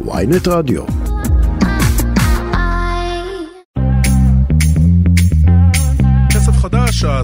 ויינט רדיו.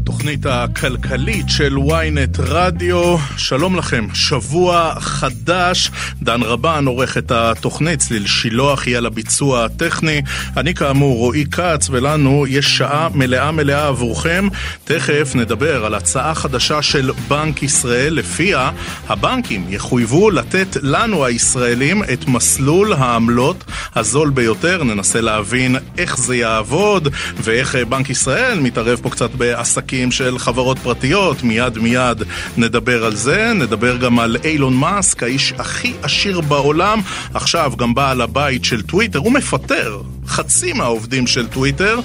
התוכנית הכלכלית של ynet רדיו. שלום לכם, שבוע חדש. דן רבן עורך את התוכנית, צליל שילוח יהיה לביצוע הטכני. אני כאמור רועי כץ, ולנו יש שעה מלאה מלאה עבורכם. תכף נדבר על הצעה חדשה של בנק ישראל, לפיה הבנקים יחויבו לתת לנו הישראלים את מסלול העמלות הזול ביותר. ננסה להבין איך זה יעבוד, ואיך בנק ישראל מתערב פה קצת בעסקים של חברות פרטיות, מיד מיד נדבר על זה, נדבר גם על אילון מאסק, האיש הכי עשיר בעולם, עכשיו גם בעל הבית של טוויטר, הוא מפטר חצי מהעובדים של טוויטר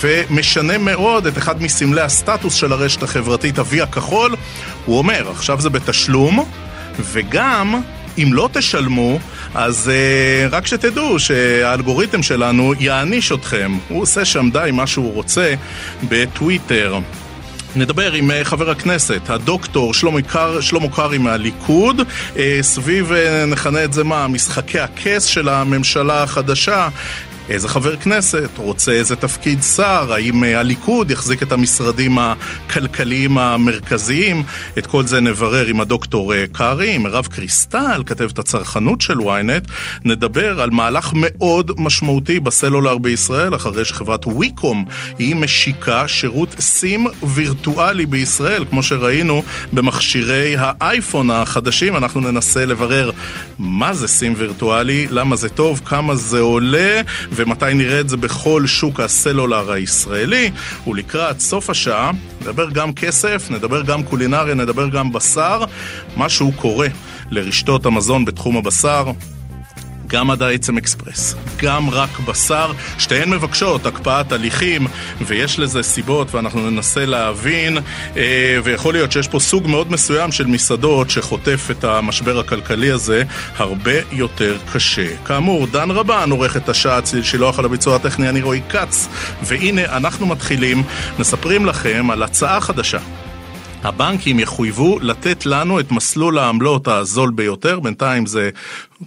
ומשנה מאוד את אחד מסמלי הסטטוס של הרשת החברתית, אבי הכחול, הוא אומר, עכשיו זה בתשלום, וגם אם לא תשלמו, אז uh, רק שתדעו שהאלגוריתם שלנו יעניש אתכם. הוא עושה שם די מה שהוא רוצה בטוויטר. נדבר עם uh, חבר הכנסת, הדוקטור שלמה, קר, שלמה קרעי מהליכוד, uh, סביב, uh, נכנה את זה מה, משחקי הכס של הממשלה החדשה. איזה חבר כנסת רוצה איזה תפקיד שר, האם אה, הליכוד יחזיק את המשרדים הכלכליים המרכזיים, את כל זה נברר עם הדוקטור אה, קרעי, מירב קריסטל, כתבת הצרכנות של ynet, נדבר על מהלך מאוד משמעותי בסלולר בישראל, אחרי שחברת ויקום היא משיקה שירות סים וירטואלי בישראל, כמו שראינו במכשירי האייפון החדשים, אנחנו ננסה לברר מה זה סים וירטואלי, למה זה טוב, כמה זה עולה, ומתי נראה את זה בכל שוק הסלולר הישראלי. ולקראת סוף השעה נדבר גם כסף, נדבר גם קולינריה, נדבר גם בשר, משהו קורה לרשתות המזון בתחום הבשר. גם עד העצם אקספרס, גם רק בשר, שתיהן מבקשות הקפאת הליכים, ויש לזה סיבות ואנחנו ננסה להבין, אה, ויכול להיות שיש פה סוג מאוד מסוים של מסעדות שחוטף את המשבר הכלכלי הזה הרבה יותר קשה. כאמור, דן רבן עורך את השעה צליל שילוח על הביצוע הטכני, אני רועי כץ, והנה אנחנו מתחילים, מספרים לכם על הצעה חדשה. הבנקים יחויבו לתת לנו את מסלול העמלות הזול ביותר, בינתיים זה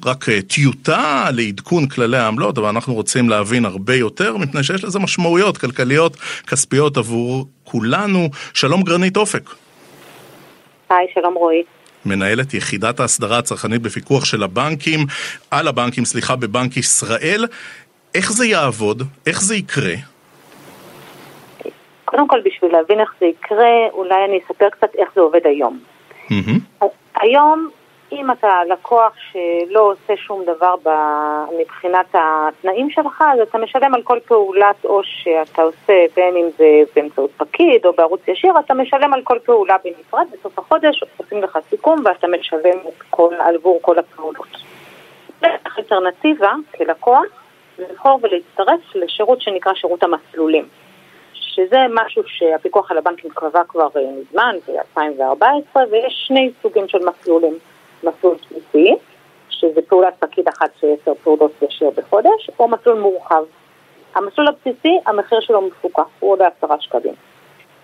רק אה, טיוטה לעדכון כללי העמלות, אבל אנחנו רוצים להבין הרבה יותר, מפני שיש לזה משמעויות כלכליות, כספיות עבור כולנו. שלום גרנית אופק. היי, שלום רועי. מנהלת יחידת ההסדרה הצרכנית בפיקוח של הבנקים, על הבנקים, סליחה, בבנק ישראל. איך זה יעבוד? איך זה יקרה? קודם כל, בשביל להבין איך זה יקרה, אולי אני אספר קצת איך זה עובד היום. Mm-hmm. היום, אם אתה לקוח שלא עושה שום דבר ב... מבחינת התנאים שלך, אז אתה משלם על כל פעולת או שאתה עושה, בין אם זה באמצעות פקיד או בערוץ ישיר, אתה משלם על כל פעולה בנפרד, בסוף החודש עושים לך סיכום ואתה משלם כל, עבור כל הפעולות. אלטרנטיבה כלקוח, לבחור ולהצטרף לשירות שנקרא שירות המסלולים. שזה משהו שהפיקוח על הבנקים קבע כבר אה, מזמן, ב-2014, ויש שני סוגים של מסלולים. מסלול בסיסי, שזה פעולת פקיד אחת של עשר פעולות ישיר בחודש, או מסלול מורחב. המסלול הבסיסי, המחיר שלו מפוקח, הוא עולה עשרה שקלים.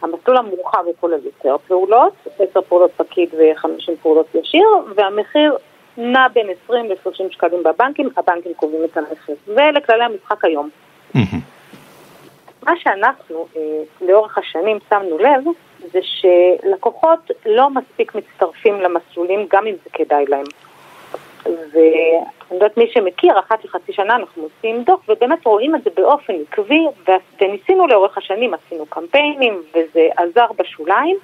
המסלול המורחב הוא כולל יותר פעולות, עשר פעולות פקיד וחמישים פעולות ישיר, והמחיר נע בין 20 ל-30 שקלים בבנקים, הבנקים קובעים את המחיר. ואלה כללי המשחק היום. Mm-hmm. מה שאנחנו אה, לאורך השנים שמנו לב זה שלקוחות לא מספיק מצטרפים למסלולים גם אם זה כדאי להם. ואני יודעת מי שמכיר, אחת לחצי שנה אנחנו עושים דוח ובאמת רואים את זה באופן עקבי וניסינו לאורך השנים, עשינו קמפיינים וזה עזר בשוליים,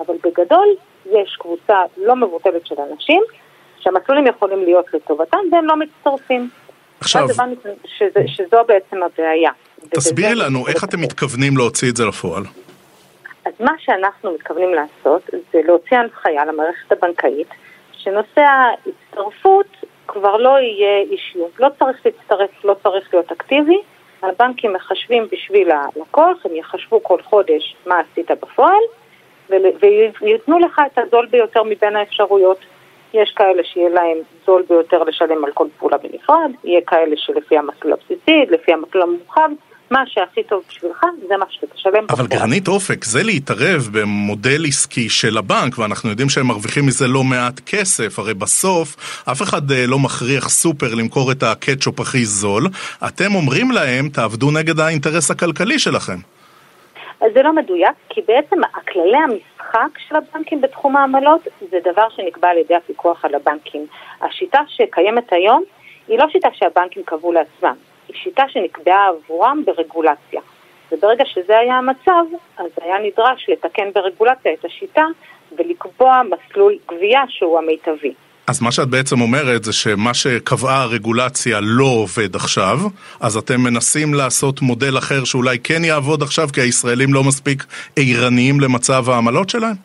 אבל בגדול יש קבוצה לא מבוטלת של אנשים שהמסלולים יכולים להיות לטובתם והם לא מצטרפים. עכשיו... ואז הבנו שזו בעצם הבעיה. תסבירי לנו איך אתם מתכוונים להוציא את זה לפועל. אז מה שאנחנו מתכוונים לעשות זה להוציא הנחיה למערכת הבנקאית שנושא ההצטרפות כבר לא יהיה אישיו. לא צריך להצטרף, לא צריך להיות אקטיבי. הבנקים מחשבים בשביל הלקוח, הם יחשבו כל חודש מה עשית בפועל וייתנו לך את הזול ביותר מבין האפשרויות. יש כאלה שיהיה להם זול ביותר לשלם על כל פעולה בנפרד, יהיה כאלה שלפי המסלול הבסיסי, לפי המסלול המורחב, מה שהכי טוב בשבילך זה מה שאתה תשלם. אבל גרנית אופק, זה להתערב במודל עסקי של הבנק, ואנחנו יודעים שהם מרוויחים מזה לא מעט כסף, הרי בסוף אף אחד אה, לא מכריח סופר למכור את הקטשופ הכי זול, אתם אומרים להם, תעבדו נגד האינטרס הכלכלי שלכם. אז זה לא מדויק, כי בעצם הכללי המשחק של הבנקים בתחום העמלות זה דבר שנקבע על ידי הפיקוח על הבנקים. השיטה שקיימת היום היא לא שיטה שהבנקים קבעו לעצמם, היא שיטה שנקבעה עבורם ברגולציה. וברגע שזה היה המצב, אז היה נדרש לתקן ברגולציה את השיטה ולקבוע מסלול גבייה שהוא המיטבי. אז מה שאת בעצם אומרת זה שמה שקבעה הרגולציה לא עובד עכשיו, אז אתם מנסים לעשות מודל אחר שאולי כן יעבוד עכשיו כי הישראלים לא מספיק ערניים למצב העמלות שלהם?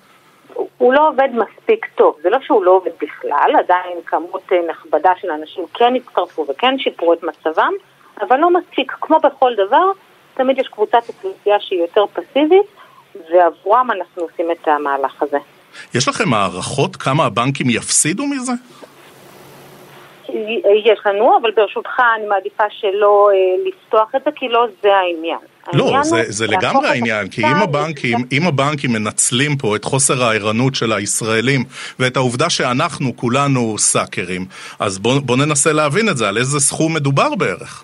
הוא לא עובד מספיק טוב, זה לא שהוא לא עובד בכלל, עדיין כמות אה, נכבדה של אנשים כן הצטרפו וכן שיפרו את מצבם, אבל לא מספיק, כמו בכל דבר, תמיד יש קבוצת אוכלוסייה שהיא יותר פסיבית, ועבורם אנחנו עושים את המהלך הזה. יש לכם הערכות כמה הבנקים יפסידו מזה? יש לנו, אבל ברשותך אני מעדיפה שלא אה, לפתוח את זה, כי לא זה העניין. לא, זה, זה לגמרי העניין, כי אם הבנקים, אם הבנקים מנצלים פה את חוסר הערנות של הישראלים ואת העובדה שאנחנו כולנו סאקרים, אז בואו בוא ננסה להבין את זה, על איזה סכום מדובר בערך.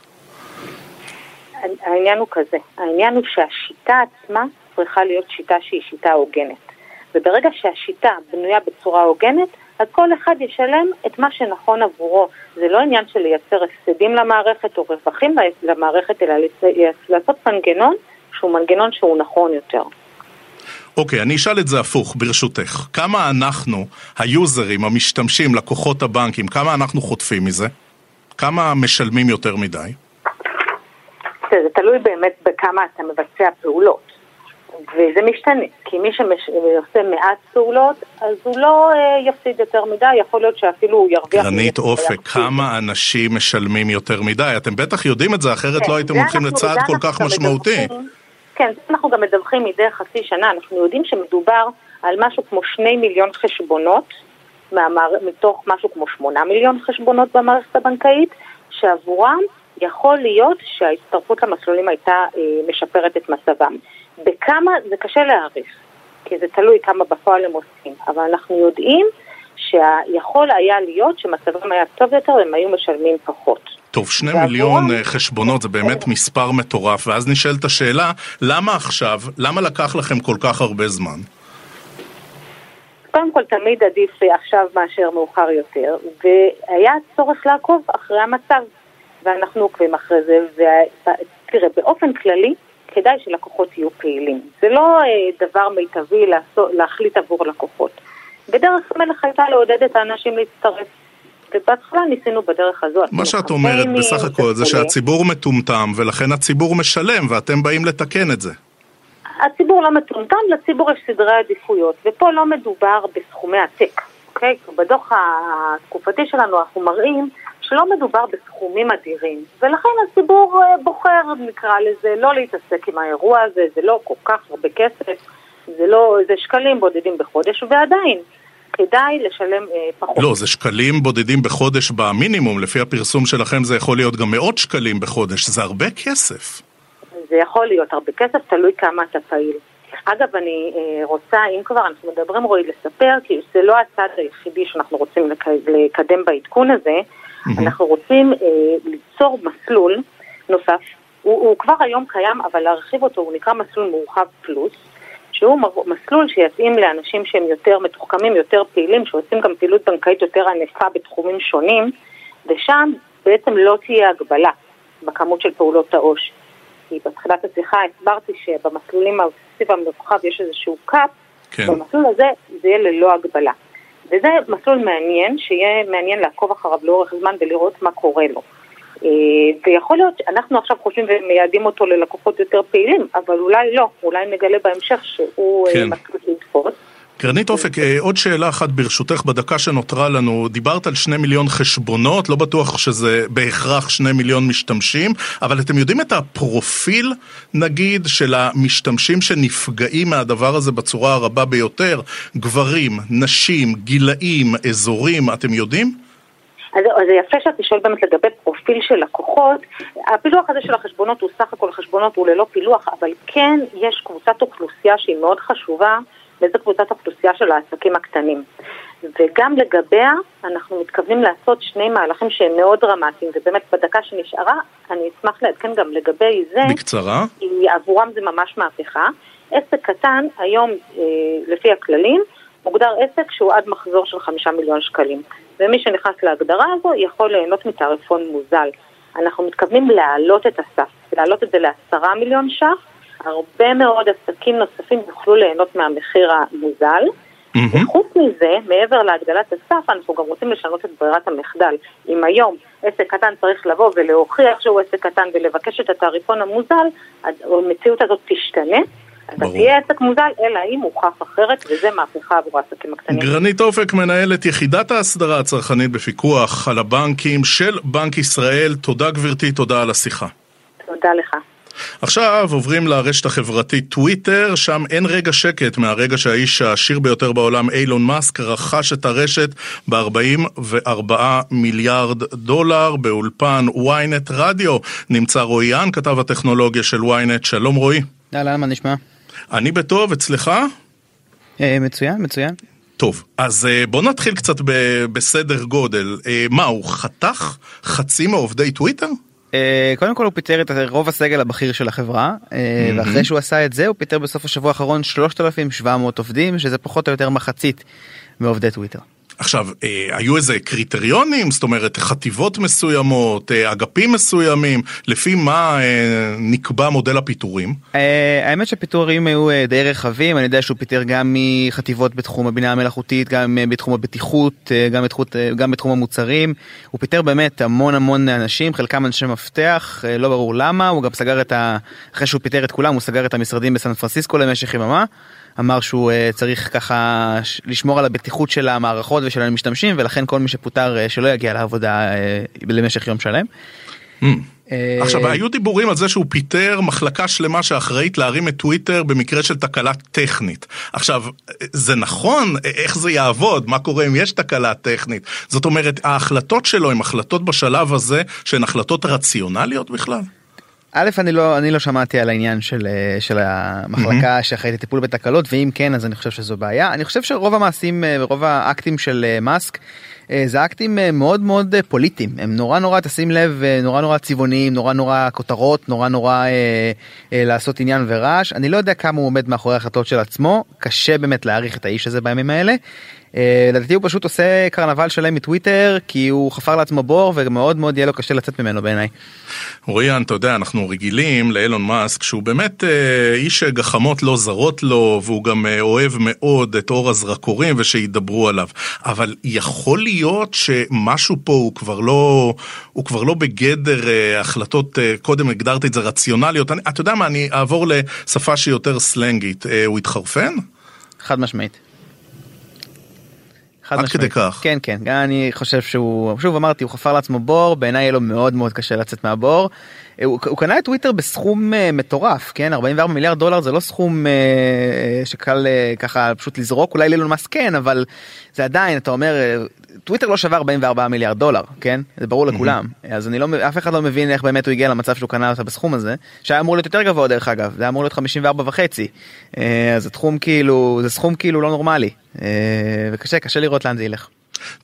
העניין הוא כזה, העניין הוא שהשיטה עצמה צריכה להיות שיטה שהיא שיטה הוגנת. וברגע שהשיטה בנויה בצורה הוגנת, אז כל אחד ישלם את מה שנכון עבורו. זה לא עניין של לייצר הפסדים למערכת או רווחים למערכת, אלא לעשות מנגנון שהוא מנגנון שהוא נכון יותר. אוקיי, okay, אני אשאל את זה הפוך, ברשותך. כמה אנחנו, היוזרים, המשתמשים, לקוחות הבנקים, כמה אנחנו חוטפים מזה? כמה משלמים יותר מדי? זה תלוי באמת בכמה אתה מבצע פעולות. וזה משתנה, כי מי שעושה מעט פעולות, אז הוא לא אה, יפסיד יותר מדי, יכול להיות שאפילו הוא ירוויח... גרנית אופק, כמה אנשים משלמים יותר מדי? אתם בטח יודעים את זה, אחרת כן, לא הייתם הולכים לצעד כל כך משמעותי. כן, אנחנו גם מדווחים מדי חצי שנה, אנחנו יודעים שמדובר על משהו כמו שני מיליון חשבונות, מהמער... מתוך משהו כמו שמונה מיליון חשבונות במערכת הבנקאית, שעבורם יכול להיות שההצטרפות למסלולים הייתה אה, משפרת את מצבם. בכמה זה קשה להעריך, כי זה תלוי כמה בפועל הם עושים, אבל אנחנו יודעים שיכול היה להיות שמצבם היה טוב יותר והם היו משלמים פחות. טוב, שני מיליון אה, חשבונות זה באמת מספר מטורף, ואז נשאלת השאלה, למה עכשיו, למה לקח לכם כל כך הרבה זמן? קודם כל, תמיד עדיף עכשיו מאשר מאוחר יותר, והיה צורך לעקוב אחרי המצב, ואנחנו עוקבים אחרי זה, ותראה, באופן כללי, כדאי שלקוחות יהיו פעילים. זה לא אה, דבר מיטבי לעשות, להחליט עבור לקוחות. בדרך המלך הייתה לעודד את האנשים להצטרף. ובהתחלה ניסינו בדרך הזאת. מה שאת אומרת בסך הכל זה שהציבור מטומטם ולכן הציבור משלם ואתם באים לתקן את זה. הציבור לא מטומטם, לציבור יש סדרי עדיפויות, ופה לא מדובר בסכומי עתק, אוקיי? בדוח התקופתי שלנו אנחנו מראים שלא מדובר בסכומים אדירים, ולכן הציבור אה, בוחר, נקרא לזה, לא להתעסק עם האירוע הזה, זה לא כל כך הרבה כסף, זה לא, זה שקלים בודדים בחודש, ועדיין. כדאי לשלם אה, פחות. לא, זה שקלים בודדים בחודש במינימום, לפי הפרסום שלכם זה יכול להיות גם מאות שקלים בחודש, זה הרבה כסף. זה יכול להיות הרבה כסף, תלוי כמה אתה פעיל. אגב, אני אה, רוצה, אם כבר אנחנו מדברים, רועי, לספר, כי זה לא הצד היחידי שאנחנו רוצים לקדם בעדכון הזה, Mm-hmm. אנחנו רוצים אה, ליצור מסלול נוסף, הוא, הוא כבר היום קיים, אבל להרחיב אותו, הוא נקרא מסלול מורחב פלוס, שהוא מסלול שיתאים לאנשים שהם יותר מתוחכמים, יותר פעילים, שעושים גם פעילות בנקאית יותר ענפה בתחומים שונים, ושם בעצם לא תהיה הגבלה בכמות של פעולות העו"ש. כי בתחילת השיחה הסברתי שבמסלולים האוסיב המורחב יש איזשהו קאפ, כן. במסלול הזה זה יהיה ללא הגבלה. וזה מסלול מעניין, שיהיה מעניין לעקוב אחריו לאורך זמן ולראות מה קורה לו. אה, ויכול להיות, אנחנו עכשיו חושבים ומייעדים אותו ללקוחות יותר פעילים, אבל אולי לא, אולי נגלה בהמשך שהוא אה, כן. מסלול לתפוס. גרנית אופק, אה, עוד שאלה אחת ברשותך בדקה שנותרה לנו. דיברת על שני מיליון חשבונות, לא בטוח שזה בהכרח שני מיליון משתמשים, אבל אתם יודעים את הפרופיל, נגיד, של המשתמשים שנפגעים מהדבר הזה בצורה הרבה ביותר? גברים, נשים, גילאים, אזורים, אתם יודעים? אז זה יפה שאתה שואל באמת לגבי פרופיל של לקוחות. הפילוח הזה של החשבונות הוא סך הכל חשבונות, הוא ללא פילוח, אבל כן יש קבוצת אוכלוסייה שהיא מאוד חשובה, וזו קבוצת אוכלוסייה של העסקים הקטנים. וגם לגביה אנחנו מתכוונים לעשות שני מהלכים שהם מאוד דרמטיים, ובאמת בדקה שנשארה אני אשמח לעדכן גם לגבי זה. בקצרה. כי עבורם זה ממש מהפכה. עסק קטן היום, אה, לפי הכללים, מוגדר עסק שהוא עד מחזור של חמישה מיליון שקלים. ומי שנכנס להגדרה הזו יכול ליהנות מתעריפון מוזל. אנחנו מתכוונים להעלות את הסף, להעלות את זה לעשרה מיליון ש"ח. הרבה מאוד עסקים נוספים יוכלו ליהנות מהמחיר המוזל. Mm-hmm. וחוץ מזה, מעבר להגדלת הסף, אנחנו גם רוצים לשנות את ברירת המחדל. אם היום עסק קטן צריך לבוא ולהוכיח שהוא עסק קטן ולבקש את התעריפון המוזל, המציאות הזאת תשתנה. אתה תהיה עסק מוזל, אלא אם הוכח אחרת, וזה מהפכה עבור העסקים הקטנים. גרנית אופק, מנהלת יחידת ההסדרה הצרכנית בפיקוח על הבנקים של בנק ישראל. תודה גברתי, תודה על השיחה. תודה לך. עכשיו עוברים לרשת החברתית טוויטר, שם אין רגע שקט מהרגע שהאיש העשיר ביותר בעולם, אילון מאסק, רכש את הרשת ב-44 מיליארד דולר באולפן ynet רדיו. נמצא רועי יאן, כתב הטכנולוגיה של ynet. שלום רועי. אהלן, מה נשמע? אני בטוב, אצלך? אה, מצוין, מצוין. טוב, אז אה, בוא נתחיל קצת בסדר גודל. אה, מה, הוא חתך חצי מעובדי טוויטר? אה, קודם כל הוא פיטר את רוב הסגל הבכיר של החברה אה, ואחרי שהוא עשה את זה הוא פיטר בסוף השבוע האחרון 3,700 עובדים שזה פחות או יותר מחצית מעובדי טוויטר. עכשיו, אה, היו איזה קריטריונים? זאת אומרת, חטיבות מסוימות, אה, אגפים מסוימים, לפי מה אה, נקבע מודל הפיטורים? אה, האמת שפיטורים היו אה, די רחבים, אני יודע שהוא פיטר גם מחטיבות בתחום הבינה המלאכותית, גם אה, בתחום הבטיחות, אה, גם, בתחום, אה, גם בתחום המוצרים. הוא פיטר באמת המון המון אנשים, חלקם אנשי מפתח, אה, לא ברור למה, הוא גם סגר את ה... אחרי שהוא פיטר את כולם, הוא סגר את המשרדים בסן פרנסיסקו למשך יממה. אמר שהוא uh, צריך ככה לשמור על הבטיחות של המערכות ושל המשתמשים ולכן כל מי שפוטר uh, שלא יגיע לעבודה uh, למשך יום שלם. Mm. עכשיו היו דיבורים על זה שהוא פיטר מחלקה שלמה שאחראית להרים את טוויטר במקרה של תקלה טכנית. עכשיו זה נכון איך זה יעבוד מה קורה אם יש תקלה טכנית זאת אומרת ההחלטות שלו הן החלטות בשלב הזה שהן החלטות רציונליות בכלל. א', אני לא, אני לא שמעתי על העניין של, אה, של המחלקה mm-hmm. שאחראית לטיפול בתקלות, ואם כן, אז אני חושב שזו בעיה. אני חושב שרוב המעשים, אה, רוב האקטים של אה, מאסק, זה אקטים מאוד מאוד פוליטיים. הם נורא נורא, תשים לב, נורא נורא צבעוניים, נורא נורא כותרות, נורא נורא אה, אה, לעשות עניין ורעש. אני לא יודע כמה הוא עומד מאחורי ההחלטות של עצמו, קשה באמת להעריך את האיש הזה בימים האלה. אה, לדעתי הוא פשוט עושה קרנבל שלם מטוויטר כי הוא חפר לעצמו בור ומאוד מאוד יהיה לו קשה לצאת ממנו בעיניי. רויאן אתה יודע אנחנו רגילים לאילון מאסק שהוא באמת אה, איש גחמות לא זרות לו והוא גם אה, אוהב מאוד את אור הזרקורים ושידברו עליו אבל יכול להיות שמשהו פה הוא כבר לא הוא כבר לא בגדר החלטות קודם הגדרתי את זה רציונליות אני, אתה יודע מה אני אעבור לשפה שהיא יותר סלנגית הוא התחרפן? חד משמעית. חד משמעית. עד כדי כך. כן כן אני חושב שהוא שוב אמרתי הוא חפר לעצמו בור בעיניי יהיה לו מאוד מאוד קשה לצאת מהבור. הוא, הוא קנה את טוויטר בסכום אה, מטורף כן? 44 מיליארד דולר זה לא סכום אה, שקל אה, ככה פשוט לזרוק אולי לאילון מאסק כן אבל זה עדיין אתה אומר טוויטר לא שווה 44 מיליארד דולר כן? זה ברור לכולם. אז אני לא אף אחד לא מבין איך באמת הוא הגיע למצב שהוא קנה אותה בסכום הזה שהיה אמור להיות יותר גבוה דרך אגב זה אמור להיות 54 וחצי. אז זה תחום כאילו זה סכום כאילו לא נורמלי. וקשה קשה לראות לאן זה ילך.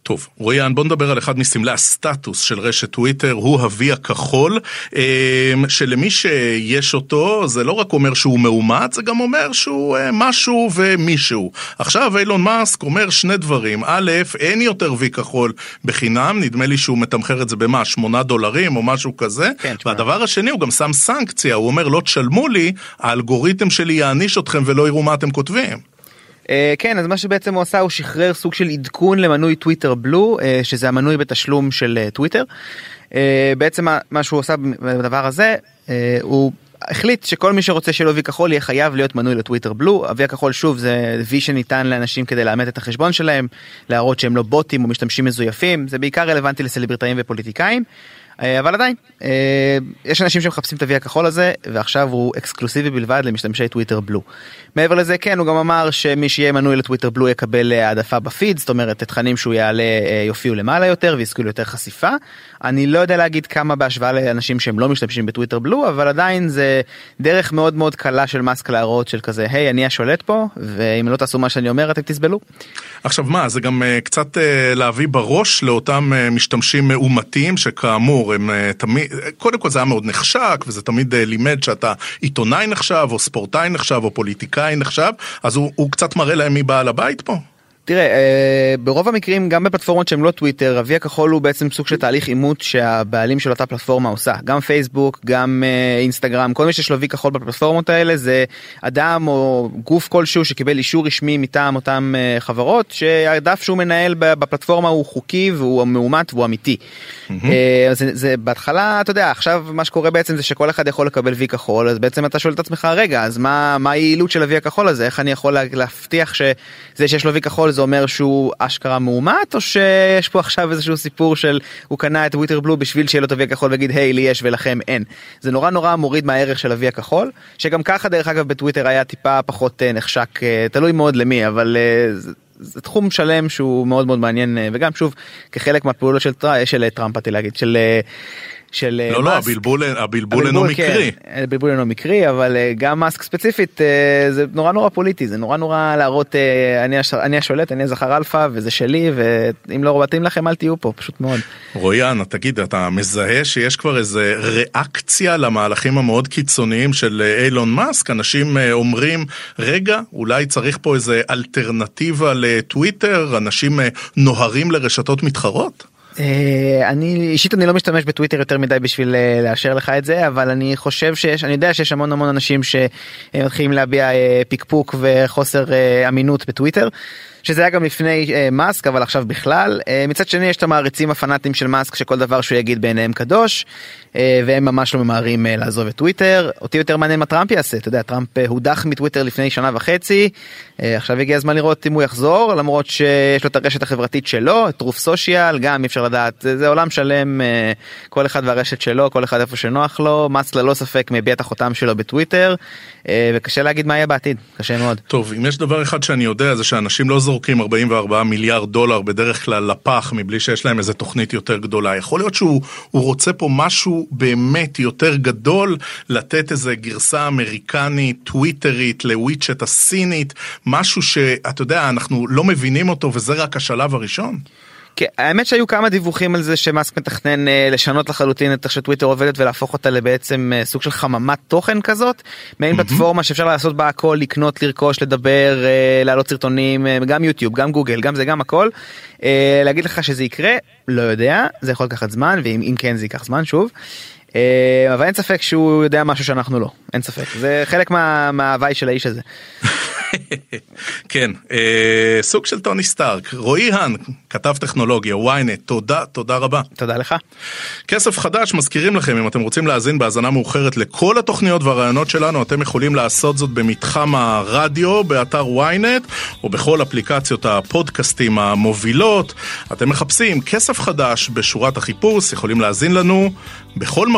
טוב, רויאן, בוא נדבר על אחד מסמלי הסטטוס של רשת טוויטר, הוא ה-V הכחול, אמ, שלמי שיש אותו, זה לא רק אומר שהוא מאומץ, זה גם אומר שהוא אה, משהו ומישהו. עכשיו אילון מאסק אומר שני דברים, א', אין יותר V כחול בחינם, נדמה לי שהוא מתמחר את זה במה, 8 דולרים או משהו כזה, כן, והדבר השני, הוא גם שם סנקציה, הוא אומר לא תשלמו לי, האלגוריתם שלי יעניש אתכם ולא יראו מה אתם כותבים. Uh, כן אז מה שבעצם הוא עשה הוא שחרר סוג של עדכון למנוי טוויטר בלו uh, שזה המנוי בתשלום של uh, טוויטר. Uh, בעצם מה שהוא עושה בדבר הזה uh, הוא החליט שכל מי שרוצה שלא וי כחול יהיה חייב להיות מנוי לטוויטר בלו. הוי הכחול שוב זה וי שניתן לאנשים כדי לאמת את החשבון שלהם להראות שהם לא בוטים או משתמשים מזויפים זה בעיקר רלוונטי לסלבריטאים ופוליטיקאים. אה, אבל עדיין אה, יש אנשים שמחפשים את ה-V הכחול הזה ועכשיו הוא אקסקלוסיבי בלבד למשתמשי טוויטר בלו. מעבר לזה כן הוא גם אמר שמי שיהיה מנוי לטוויטר בלו יקבל העדפה בפיד זאת אומרת תכנים שהוא יעלה יופיעו למעלה יותר ויזכו ליותר חשיפה. אני לא יודע להגיד כמה בהשוואה לאנשים שהם לא משתמשים בטוויטר בלו אבל עדיין זה דרך מאוד מאוד קלה של מאסק להראות של כזה היי אני השולט פה ואם לא תעשו מה שאני אומר אתם תסבלו. עכשיו מה זה גם קצת להביא בראש לאותם משתמשים מאומתים שכאמור הם תמיד קודם כל זה היה מאוד נחשק וזה תמיד לימד שאתה עיתונאי נחשב או ספורטאי נחשב או פוליטיקאי נחשב אז הוא, הוא קצת מראה להם מי בעל הבית פה. תראה, אה, ברוב המקרים גם בפלטפורמות שהן לא טוויטר, אבי הכחול הוא בעצם סוג של תהליך אימות שהבעלים של אותה פלטפורמה עושה. גם פייסבוק, גם אה, אינסטגרם, כל מי שיש לו אבי כחול בפלטפורמות האלה זה אדם או גוף כלשהו שקיבל אישור רשמי מטעם אותם אה, חברות, שהדף שהוא מנהל בפלטפורמה הוא חוקי והוא מאומת והוא אמיתי. זה, זה בהתחלה, אתה יודע, עכשיו מה שקורה בעצם זה שכל אחד יכול לקבל וי כחול, אז בעצם אתה שואל את עצמך, רגע, אז מה, מה היעילות של הוי הכחול הזה? איך אני יכול להבטיח שזה שיש לו וי כחול זה אומר שהוא אשכרה מאומת או שיש פה עכשיו איזשהו סיפור של הוא קנה את Twitter Blue בשביל שיהיה לו את ה-V הכחול ויגיד היי לי יש ולכם אין. זה נורא נורא מוריד מהערך של ה-V הכחול שגם ככה דרך אגב בטוויטר היה טיפה פחות אה, נחשק אה, תלוי מאוד למי אבל אה, זה, תחום שלם שהוא מאוד מאוד מעניין וגם שוב כחלק מהפעולות של, טראמפ, של טראמפ להגיד של של לא, לא, הבלבול, הבלבול אינו מקרי. כן, הבלבול אינו מקרי, אבל אה, גם מאסק ספציפית אה, זה נורא נורא פוליטי, זה נורא נורא להראות אה, אני, הש, אני השולט, אני הזכר אלפא וזה שלי, ואם לא מתאים לכם אל תהיו פה, פשוט מאוד. רויאן, תגיד, אתה מזהה שיש כבר איזה ריאקציה למהלכים המאוד קיצוניים של אילון מאסק? אנשים אומרים, רגע, אולי צריך פה איזה אלטרנטיבה לטוויטר, אנשים נוהרים לרשתות מתחרות? אה, אני אישית אני לא משתמש בטוויטר יותר מדי בשביל אה, לאשר לך את זה אבל אני חושב שיש אני יודע שיש המון המון אנשים שמתחילים להביע אה, פיקפוק וחוסר אמינות בטוויטר. שזה היה גם לפני אה, מאסק אבל עכשיו בכלל. אה, מצד שני יש את המעריצים הפנאטים של מאסק שכל דבר שהוא יגיד בעיניהם קדוש אה, והם ממש לא ממהרים אה, לעזוב את טוויטר. אותי יותר מעניין מה טראמפ יעשה. אתה יודע טראמפ אה, הודח מטוויטר לפני שנה וחצי. אה, עכשיו הגיע הזמן לראות אם הוא יחזור למרות שיש לו את הרשת החברתית שלו את Truth Social גם אי אפשר לדעת זה, זה עולם שלם אה, כל אחד והרשת שלו כל אחד איפה שנוח לו. מאסק ללא ספק מטביע את החותם שלו בטוויטר אה, וקשה להגיד מה יהיה בעתיד. קשה מאוד. טוב אם יש דבר אחד שאני יודע זה שאנשים לא זורקים 44 מיליארד דולר בדרך כלל לפח מבלי שיש להם איזה תוכנית יותר גדולה. יכול להיות שהוא רוצה פה משהו באמת יותר גדול, לתת איזה גרסה אמריקנית, טוויטרית, לוויצ'ט הסינית, משהו שאתה יודע, אנחנו לא מבינים אותו וזה רק השלב הראשון. כן, האמת שהיו כמה דיווחים על זה שמאסק מתכנן אה, לשנות לחלוטין את איך שטוויטר עובדת ולהפוך אותה לבעצם אה, סוג של חממת תוכן כזאת מעין. פלטפורמה שאפשר לעשות בה הכל לקנות לרכוש לדבר אה, להעלות סרטונים אה, גם יוטיוב גם גוגל גם זה גם הכל אה, להגיד לך שזה יקרה לא יודע זה יכול לקחת זמן ואם כן זה ייקח זמן שוב. אה, אבל אין ספק שהוא יודע משהו שאנחנו לא אין ספק זה חלק מה, מההוואי של האיש הזה. כן, אה, סוג של טוני סטארק. רועי האן, כתב טכנולוגיה, ynet, תודה, תודה רבה. תודה לך. כסף חדש, מזכירים לכם, אם אתם רוצים להאזין בהאזנה מאוחרת לכל התוכניות והרעיונות שלנו, אתם יכולים לעשות זאת במתחם הרדיו, באתר ynet, או בכל אפליקציות הפודקאסטים המובילות. אתם מחפשים כסף חדש בשורת החיפוש, יכולים להאזין לנו בכל מקום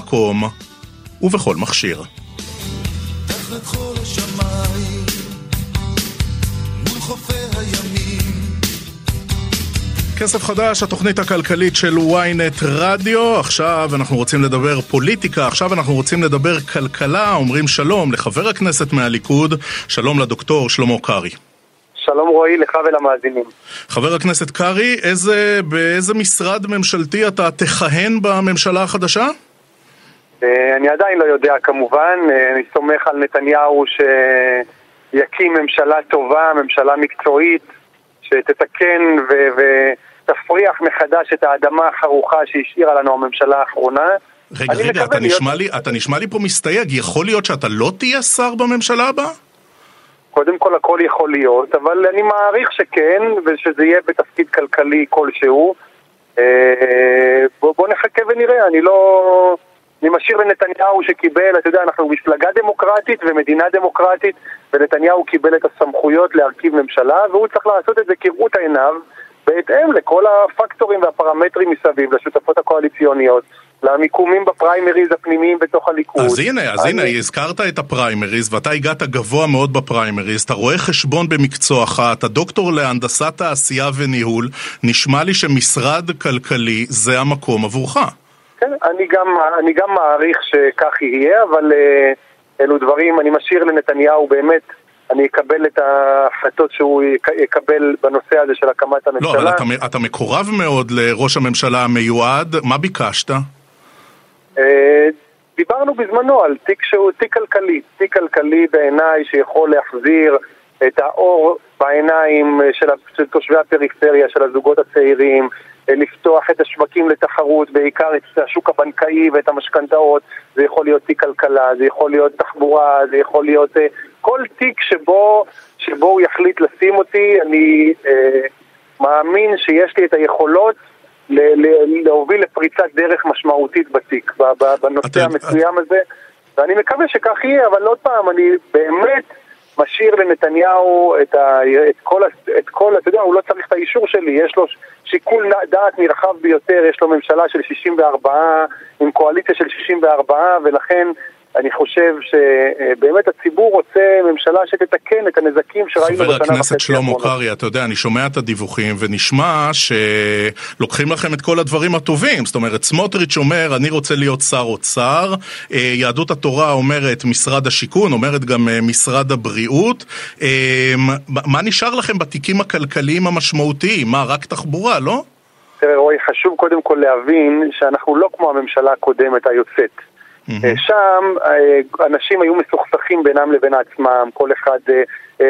ובכל מכשיר. כסף חדש, התוכנית הכלכלית של ynet רדיו. עכשיו אנחנו רוצים לדבר פוליטיקה, עכשיו אנחנו רוצים לדבר כלכלה. אומרים שלום לחבר הכנסת מהליכוד, שלום לדוקטור שלמה קרעי. שלום רועי, לך ולמאזינים. חבר הכנסת קרעי, איזה, באיזה משרד ממשלתי אתה תכהן בממשלה החדשה? אה, אני עדיין לא יודע כמובן, אה, אני סומך על נתניהו שיקים ממשלה טובה, ממשלה מקצועית, שתתקן ו... תפריח מחדש את האדמה החרוכה שהשאירה לנו הממשלה האחרונה. רגע, רגע, אתה, להיות... נשמע לי, אתה נשמע לי פה מסתייג, יכול להיות שאתה לא תהיה שר בממשלה הבאה? קודם כל הכל יכול להיות, אבל אני מעריך שכן, ושזה יהיה בתפקיד כלכלי כלשהו. אה, בוא, בוא נחכה ונראה, אני לא... אני משאיר לנתניהו שקיבל, אתה יודע, אנחנו מפלגה דמוקרטית ומדינה דמוקרטית, ונתניהו קיבל את הסמכויות להרכיב ממשלה, והוא צריך לעשות את זה כראות עיניו. בהתאם לכל הפקטורים והפרמטרים מסביב, לשותפות הקואליציוניות. למיקומים בפריימריז הפנימיים בתוך הליכוד. אז הנה, אז אני... הנה, הזכרת את הפריימריז, ואתה הגעת גבוה מאוד בפריימריז, אתה רואה חשבון במקצועך, אתה דוקטור להנדסת תעשייה וניהול, נשמע לי שמשרד כלכלי זה המקום עבורך. כן, אני גם, אני גם מעריך שכך יהיה, אבל uh, אלו דברים, אני משאיר לנתניהו באמת אני אקבל את ההחלטות שהוא יקבל בנושא הזה של הקמת הממשלה. לא, אבל אתה, אתה מקורב מאוד לראש הממשלה המיועד, מה ביקשת? אה, דיברנו בזמנו על תיק שהוא תיק כלכלי, תיק כלכלי בעיניי שיכול להחזיר את האור בעיניים של, של תושבי הפריפריה, של הזוגות הצעירים, אה, לפתוח את השווקים לתחרות, בעיקר את השוק הבנקאי ואת המשכנתאות, זה יכול להיות תיק כלכלה, זה יכול להיות תחבורה, זה יכול להיות אה, כל תיק שבו, שבו הוא יחליט לשים אותי, אני אה, מאמין שיש לי את היכולות להוביל לפריצת דרך משמעותית בתיק, בנושא. המסוים הזה, ואני מקווה שכך יהיה, אבל עוד פעם, אני באמת משאיר לנתניהו את, ה, את, כל, את כל, אתה יודע, הוא לא צריך את האישור שלי, יש לו שיקול דעת נרחב ביותר, יש לו ממשלה של 64 עם קואליציה של 64 ולכן אני חושב שבאמת הציבור רוצה ממשלה שתתקן את הנזקים שראינו בשנה וחצי חבר הכנסת שלמה קרעי, אתה יודע, אני שומע את הדיווחים ונשמע שלוקחים לכם את כל הדברים הטובים. זאת אומרת, סמוטריץ' אומר, אני רוצה להיות שר אוצר, אה, יהדות התורה אומרת משרד השיכון, אומרת גם אה, משרד הבריאות. אה, מה נשאר לכם בתיקים הכלכליים המשמעותיים? מה, רק תחבורה, לא? תראה רועי, חשוב קודם כל להבין שאנחנו לא כמו הממשלה הקודמת היוצאת. Mm-hmm. שם אה, אנשים היו מסוכסכים בינם לבין עצמם, כל אחד אה,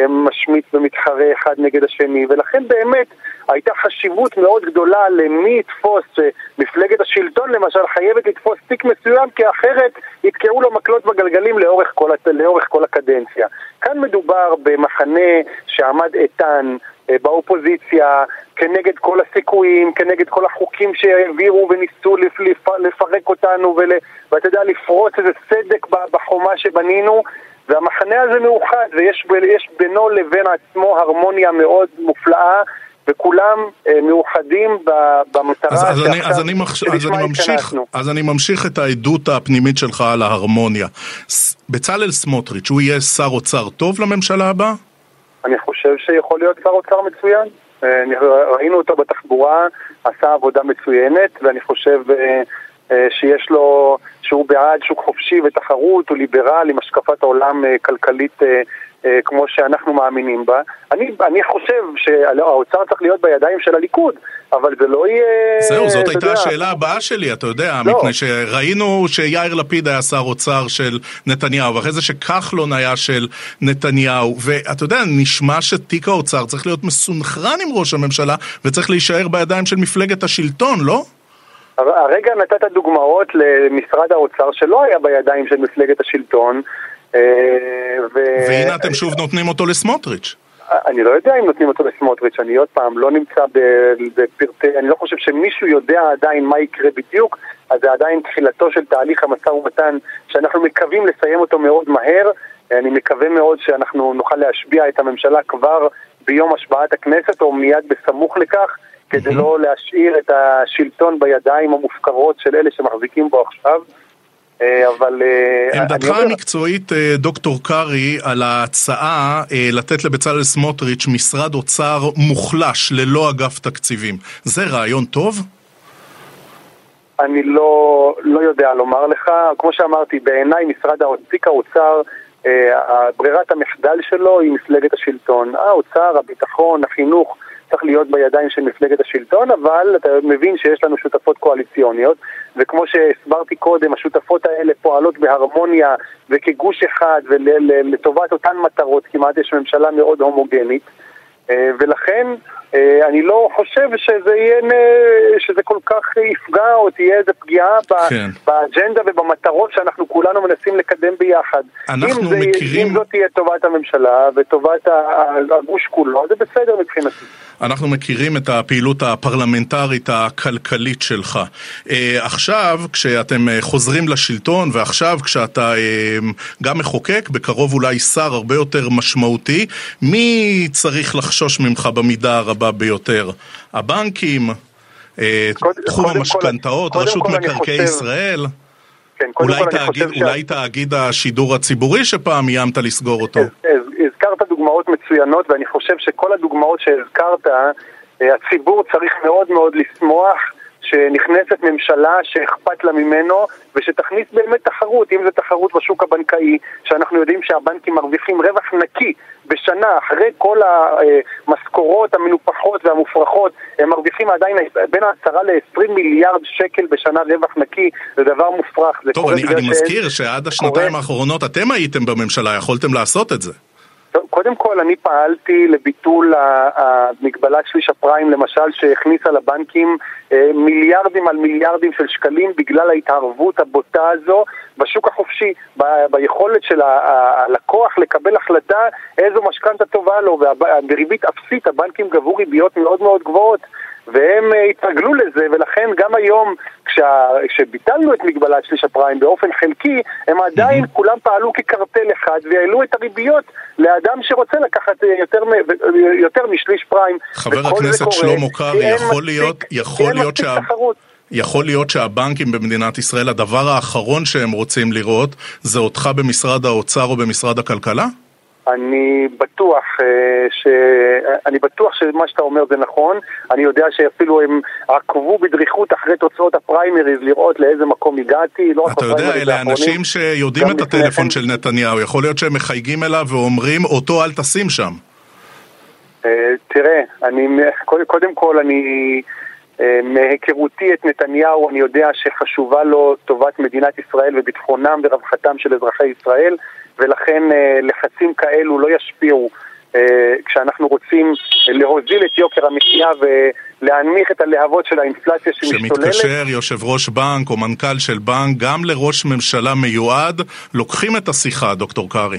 משמיץ ומתחרה אחד נגד השני, ולכן באמת הייתה חשיבות מאוד גדולה למי יתפוס, מפלגת השלטון למשל חייבת לתפוס תיק מסוים, כי אחרת יתקעו לו מקלות בגלגלים לאורך כל, לאורך כל הקדנציה. כאן מדובר במחנה שעמד איתן, באופוזיציה, כנגד כל הסיכויים, כנגד כל החוקים שהעבירו וניסו לפ, לפרק אותנו ואתה יודע, לפרוץ איזה סדק בחומה שבנינו והמחנה הזה מאוחד ויש בינו לבין עצמו הרמוניה מאוד מופלאה וכולם אה, מאוחדים במטרה אז, אז, אני, אז, אני, מחש... אז, אני ממשיך, אז אני ממשיך את העדות הפנימית שלך על ההרמוניה. בצלאל סמוטריץ', הוא יהיה שר אוצר טוב לממשלה הבאה? אני חושב שיכול להיות שר אוצר מצוין. אה, ראינו אותו בתחבורה, עשה עבודה מצוינת, ואני חושב אה, שיש לו, שהוא בעד שוק חופשי ותחרות, הוא ליברל עם השקפת עולם כלכלית כמו שאנחנו מאמינים בה. אני, אני חושב שהאוצר צריך להיות בידיים של הליכוד, אבל זה לא יהיה... זהו, זאת הייתה יודע... השאלה הבאה שלי, אתה יודע, לא. מפני שראינו שיאיר לפיד היה שר אוצר של נתניהו, ואחרי זה שכחלון היה של נתניהו, ואתה יודע, נשמע שתיק האוצר צריך להיות מסונכרן עם ראש הממשלה, וצריך להישאר בידיים של מפלגת השלטון, לא? הרגע נתת דוגמאות למשרד האוצר שלא היה בידיים של מפלגת השלטון, אה, ו... והנה אתם שוב נותנים אותו לסמוטריץ'. אני לא יודע אם נותנים אותו לסמוטריץ', אני עוד פעם לא נמצא בפרטי, אני לא חושב שמישהו יודע עדיין מה יקרה בדיוק, אז זה עדיין תחילתו של תהליך המשא ומתן שאנחנו מקווים לסיים אותו מאוד מהר. אני מקווה מאוד שאנחנו נוכל להשביע את הממשלה כבר ביום השבעת הכנסת או מיד בסמוך לכך, כדי לא להשאיר את השלטון בידיים המופקרות של אלה שמחזיקים בו עכשיו. אה, אבל... אה, עמדתך המקצועית, אה, דוקטור קרעי, על ההצעה לתת לבצלאל סמוטריץ' משרד אוצר מוחלש ללא אגף תקציבים, זה רעיון טוב? אני לא, לא יודע לומר לך. כמו שאמרתי, בעיניי משרד תיק האוצר, ברירת המחדל שלו היא מפלגת השלטון. האוצר, הביטחון, החינוך. צריך להיות בידיים של מפלגת השלטון, אבל אתה מבין שיש לנו שותפות קואליציוניות, וכמו שהסברתי קודם, השותפות האלה פועלות בהרמוניה וכגוש אחד ולטובת אותן מטרות, כמעט יש ממשלה מאוד הומוגנית, אה, ולכן אני לא חושב שזה יהיה, שזה כל כך יפגע או תהיה איזה פגיעה כן. באג'נדה ובמטרות שאנחנו כולנו מנסים לקדם ביחד. אנחנו אם מכירים... אם זאת תהיה טובת הממשלה וטובת הגוש כולו, זה בסדר מבחינתי. אנחנו מכירים את הפעילות הפרלמנטרית הכלכלית שלך. אה, עכשיו, כשאתם אה, חוזרים לשלטון, ועכשיו כשאתה גם מחוקק, בקרוב אולי שר הרבה יותר משמעותי, מי צריך לחשוש ממך במידה הרבה? הרבה ביותר. הבנקים, אה, תחום המשכנתאות, רשות מקרקעי ישראל. כן, אולי, תאגיד, ש... אולי תאגיד השידור הציבורי שפעם איימת לסגור אותו. הזכרת דוגמאות מצוינות ואני חושב שכל הדוגמאות שהזכרת, אה, הציבור צריך מאוד מאוד לשמוח שנכנסת ממשלה שאכפת לה ממנו ושתכניס באמת תחרות, אם זה תחרות בשוק הבנקאי, שאנחנו יודעים שהבנקים מרוויחים רווח נקי בשנה, אחרי כל המשכורות המנופחות והמופרכות, הם מרוויחים עדיין בין 10 ל-20 מיליארד שקל בשנה רווח נקי, זה דבר מופרך. טוב, אני, אני מזכיר שעד השנתיים קורה... האחרונות אתם הייתם בממשלה, יכולתם לעשות את זה. קודם כל, אני פעלתי לביטול המגבלת שליש הפריים, למשל, שהכניסה לבנקים אה, מיליארדים על מיליארדים של שקלים בגלל ההתערבות הבוטה הזו בשוק החופשי, ביכולת של הלקוח לקבל החלטה איזו משכנתה טובה לו, ובריבית אפסית הבנקים גבו ריביות מאוד מאוד גבוהות. והם אה, התרגלו לזה, ולכן גם היום, כשה, כשביטלנו את מגבלת שליש הפריים באופן חלקי, הם עדיין mm-hmm. כולם פעלו כקרטל אחד והעלו את הריביות לאדם שרוצה לקחת אה, יותר, אה, יותר משליש פריים. חבר הכנסת שלמה קרעי, יכול להיות, יכול להיות שה... יכול להיות שהבנקים במדינת ישראל, הדבר האחרון שהם רוצים לראות זה אותך במשרד האוצר או במשרד הכלכלה? אני בטוח, אה, ש... אני בטוח שמה שאתה אומר זה נכון. אני יודע שאפילו הם עקבו בדריכות אחרי תוצאות הפריימריז לראות לאיזה מקום הגעתי. לא אתה יודע, אלה אנשים שיודעים את הטלפון כן. של נתניהו. יכול להיות שהם מחייגים אליו ואומרים, אותו אל תשים שם. אה, תראה, אני, קודם כל אני... אה, מהיכרותי את נתניהו אני יודע שחשובה לו טובת מדינת ישראל וביטחונם ורווחתם של אזרחי ישראל ולכן אה, לחצים כאלו לא ישפיעו אה, כשאנחנו רוצים להוזיל את יוקר המחיה ולהנמיך את הלהבות של האינפלציה שמשתוללת. שמתקשר יושב ראש בנק או מנכ"ל של בנק, גם לראש ממשלה מיועד, לוקחים את השיחה, דוקטור קרעי.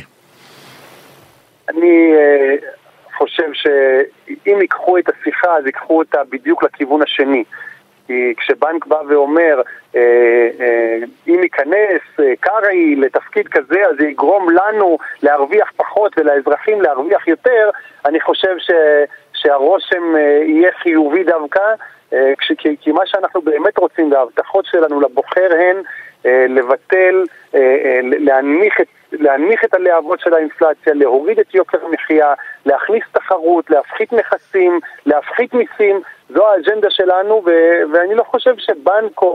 אני חושב שאם ייקחו את השיחה, אז ייקחו אותה בדיוק לכיוון השני. כי כשבנק בא ואומר, אה, אה, אם ייכנס אה, קרעי לתפקיד כזה, אז זה יגרום לנו להרוויח פחות ולאזרחים להרוויח יותר, אני חושב ש, שהרושם אה, יהיה חיובי דווקא, אה, כי, כי מה שאנחנו באמת רוצים וההבטחות שלנו לבוחר הן אה, לבטל, אה, אה, להנמיך את להנמיך את הלהבות של האינפלציה, להוריד את יוקר המחיה, להכניס תחרות, להפחית מכסים, להפחית מיסים, זו האג'נדה שלנו, ו- ואני לא חושב שבנק או,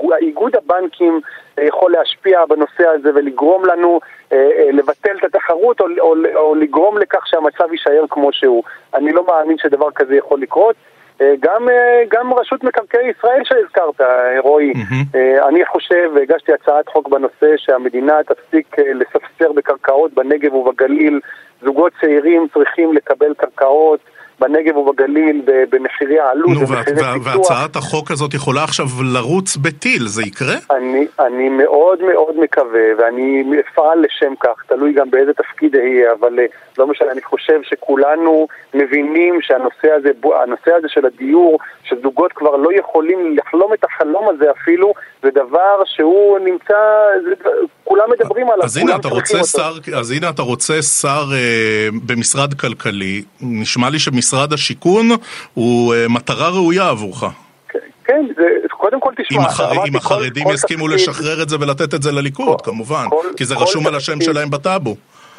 או איגוד הבנקים יכול להשפיע בנושא הזה ולגרום לנו אה, אה, לבטל את התחרות או, או, או לגרום לכך שהמצב יישאר כמו שהוא. אני לא מאמין שדבר כזה יכול לקרות. אה, גם, אה, גם רשות מקרקעי ישראל שהזכרת, אה, רועי, mm-hmm. אני חושב, והגשתי הצעת חוק בנושא שהמדינה תפסיק לספסר בקרקעות בנגב ובגליל. זוגות צעירים צריכים לקבל קרקעות בנגב ובגליל במחירי העלות פיתוח. והצעת החוק הזאת יכולה עכשיו לרוץ בטיל, זה יקרה? אני, אני מאוד מאוד מקווה, ואני אפעל לשם כך, תלוי גם באיזה תפקיד אהיה, אבל אה, לא משנה, אני חושב שכולנו מבינים שהנושא הזה, הנושא הזה של הדיור, שזוגות כבר לא יכולים לחלום את החלום הזה אפילו, זה דבר שהוא נמצא, זה, כולם מדברים עליו, אז הנה אתה רוצה שר, אז הנה אתה רוצה שר אה, במשרד כלכלי, נשמע לי שמשרד השיכון הוא אה, מטרה ראויה עבורך. כן, זה, קודם כל תשמע, אם, החר... אם החרדים כל, יסכימו כל לשחרר את זה ולתת את זה לליכוד, כל, כמובן, כל, כי זה רשום על השם שלהם בטאבו.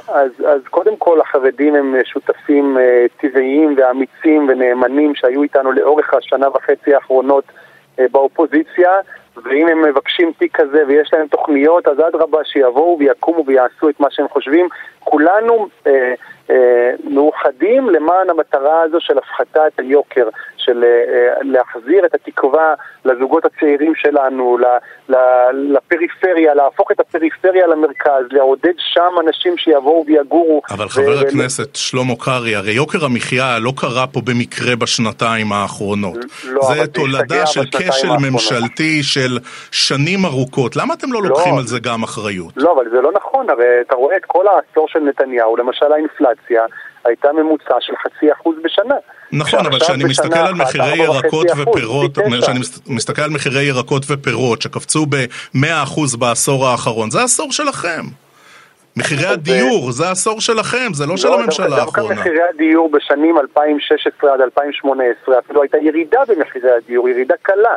אז, אז קודם כל החרדים הם שותפים uh, טבעיים ואמיצים ונאמנים שהיו איתנו לאורך השנה וחצי האחרונות uh, באופוזיציה ואם הם מבקשים תיק כזה ויש להם תוכניות, אז אדרבה שיבואו ויקומו ויעשו את מה שהם חושבים. כולנו אה, אה, מאוחדים למען המטרה הזו של הפחתת היוקר, של אה, להחזיר את התקווה לזוגות הצעירים שלנו, לפריפריה, להפוך את הפריפריה למרכז, לעודד שם אנשים שיבואו ויגורו. אבל חבר ו- הכנסת שלמה קרעי, הרי יוקר המחיה לא קרה פה במקרה בשנתיים האחרונות. לא, זה תולדה של כשל ממשלתי של שנים ארוכות. למה אתם לא, לא לוקחים על זה גם אחריות? לא, אבל זה לא נכון, הרי אתה רואה את כל העשור של נתניהו, למשל האינפלציה, הייתה ממוצע של חצי אחוז בשנה. נכון, אבל כשאני מסתכל על מחירי ירקות ופירות, כשאני מסתכל על מחירי ירקות ופירות שקפצו ב-100% בעשור האחרון, זה העשור שלכם. מחירי הדיור, זה העשור שלכם, זה לא של הממשלה האחרונה. דווקא מחירי הדיור בשנים 2016 עד 2018, אפילו הייתה ירידה במחירי הדיור, ירידה קלה.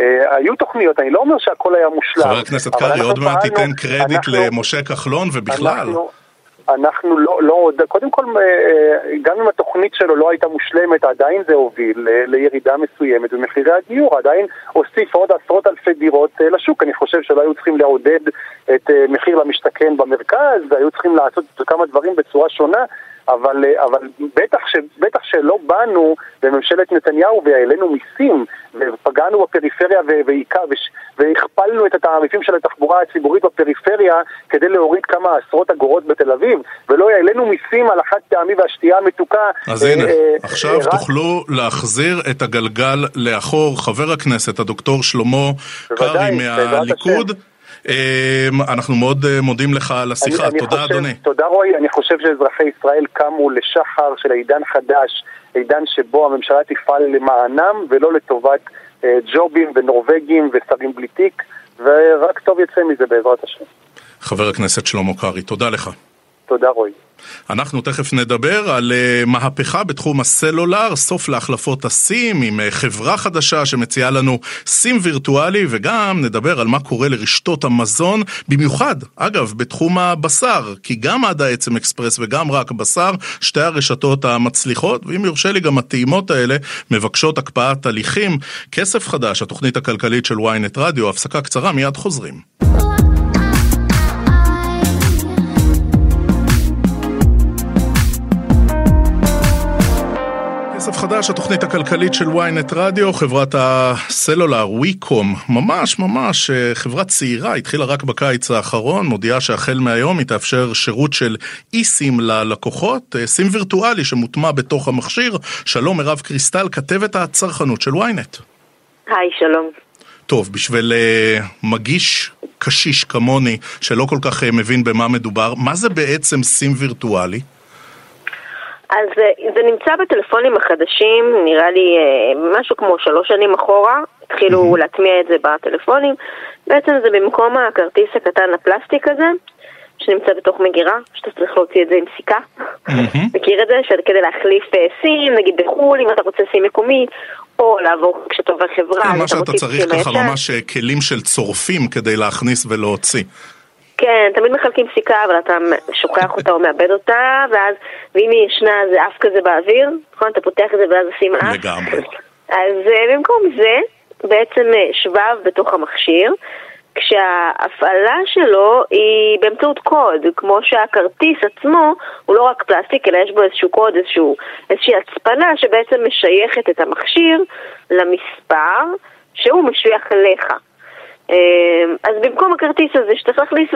אה, היו תוכניות, אני לא אומר שהכל היה מושלם. חבר הכנסת קרעי, עוד מעט תיתן קרדיט למשה כחלון ובכלל. אנחנו לא, לא, קודם כל, אה, אה, גם אם התוכנית שלו לא הייתה מושלמת, עדיין זה הוביל לירידה מסוימת במחירי הדיור, עדיין הוסיף עוד עשרות אלפי דירות לשוק. אני חושב שלא היו צריכים לעודד את מחיר למשתכן במרכז, והיו צריכים לעשות כמה דברים בצורה שונה. אבל, אה, אבל בטח, ש, בטח שלא באנו בממשלת נתניהו והעלינו מיסים ופגענו בפריפריה והכפלנו את התעריפים של התחבורה הציבורית בפריפריה כדי להוריד כמה עשרות אגורות בתל אביב ולא העלינו מיסים על החד פעמי והשתייה המתוקה. אז הנה, אה, אה, עכשיו אה, תוכלו להחזיר את הגלגל לאחור. חבר הכנסת הדוקטור שלמה קרעי מהליכוד. אמ, אנחנו מאוד אה, מודים לך על השיחה, אני, תודה אני חושב, אדוני. תודה רועי, אני חושב שאזרחי ישראל קמו לשחר של עידן חדש, עידן שבו הממשלה תפעל למענם ולא לטובת אה, ג'ובים ונורבגים ושרים בלי תיק, ורק טוב יצא מזה בעזרת השם. חבר הכנסת שלמה קרעי, תודה לך. תודה רועי. אנחנו תכף נדבר על uh, מהפכה בתחום הסלולר, סוף להחלפות הסים עם uh, חברה חדשה שמציעה לנו סים וירטואלי וגם נדבר על מה קורה לרשתות המזון, במיוחד, אגב, בתחום הבשר, כי גם עד העצם אקספרס וגם רק בשר, שתי הרשתות המצליחות, ואם יורשה לי גם הטעימות האלה, מבקשות הקפאת הליכים. כסף חדש, התוכנית הכלכלית של ynet רדיו, הפסקה קצרה, מיד חוזרים. כסף חדש, התוכנית הכלכלית של ynet רדיו, חברת הסלולר ויקום, ממש ממש אה, חברה צעירה, התחילה רק בקיץ האחרון, מודיעה שהחל מהיום היא תאפשר שירות של אי-סים ללקוחות, אה, סים וירטואלי שמוטמע בתוך המכשיר. שלום מירב קריסטל, כתבת הצרכנות של ynet. היי, שלום. טוב, בשביל uh, מגיש קשיש כמוני, שלא כל כך uh, מבין במה מדובר, מה זה בעצם סים וירטואלי? אז אה, זה נמצא בטלפונים החדשים, נראה לי אה, משהו כמו שלוש שנים אחורה, התחילו mm-hmm. להטמיע את זה בטלפונים. בעצם זה במקום הכרטיס הקטן הפלסטיק הזה, שנמצא בתוך מגירה, שאתה צריך להוציא את זה עם סיכה. מכיר את זה? כדי להחליף אה, סים, נגיד בחו"ל, אם אתה רוצה סים מקומי, או לעבור כשאתה עובר חברה, כן, מה שאתה צריך ככה ממש כלים של צורפים כדי להכניס ולהוציא. כן, תמיד מחלקים סיכה, אבל אתה שוכח אותה או מאבד אותה, ואז, ואם היא ישנה זה אף כזה באוויר, נכון? אתה פותח את זה ואז עושים אף. לגמרי. אז uh, במקום זה, בעצם uh, שבב בתוך המכשיר, כשההפעלה שלו היא באמצעות קוד, כמו שהכרטיס עצמו הוא לא רק פלסטיק, אלא יש בו איזשהו קוד, איזשהו, איזושהי הצפנה שבעצם משייכת את המכשיר למספר שהוא משוייך אליך. אמ, אז במקום הכרטיס הזה שאתה צריך להכניס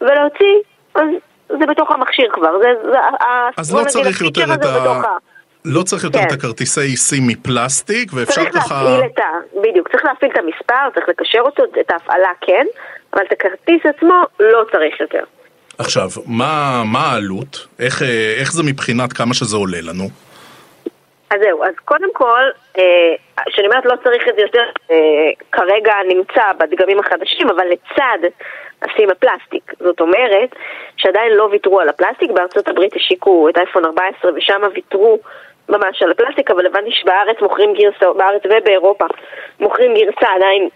ולהוציא, אז זה בתוך המכשיר כבר. זה, זה, אז לא צריך יותר את ה... לא צריך יותר כן. את הכרטיסי סים מפלסטיק, ואפשר ככה... צריך להפעיל את ה... בדיוק, צריך להפעיל את המספר, צריך לקשר אותו, את ההפעלה כן, אבל את הכרטיס עצמו לא צריך יותר. עכשיו, מה, מה העלות? איך, אה, איך זה מבחינת כמה שזה עולה לנו? אז זהו, אז קודם כל, כשאני אה, אומרת לא צריך את זה יותר, אה, כרגע נמצא בדגמים החדשים, אבל לצד הסים הפלסטיק. זאת אומרת שעדיין לא ויתרו על הפלסטיק, בארצות הברית השיקו את אייפון 14 ושם ויתרו ממש על הפלסטיק, אבל הבנתי שבארץ מוכרים גרסה, בארץ ובאירופה מוכרים גרסה עדיין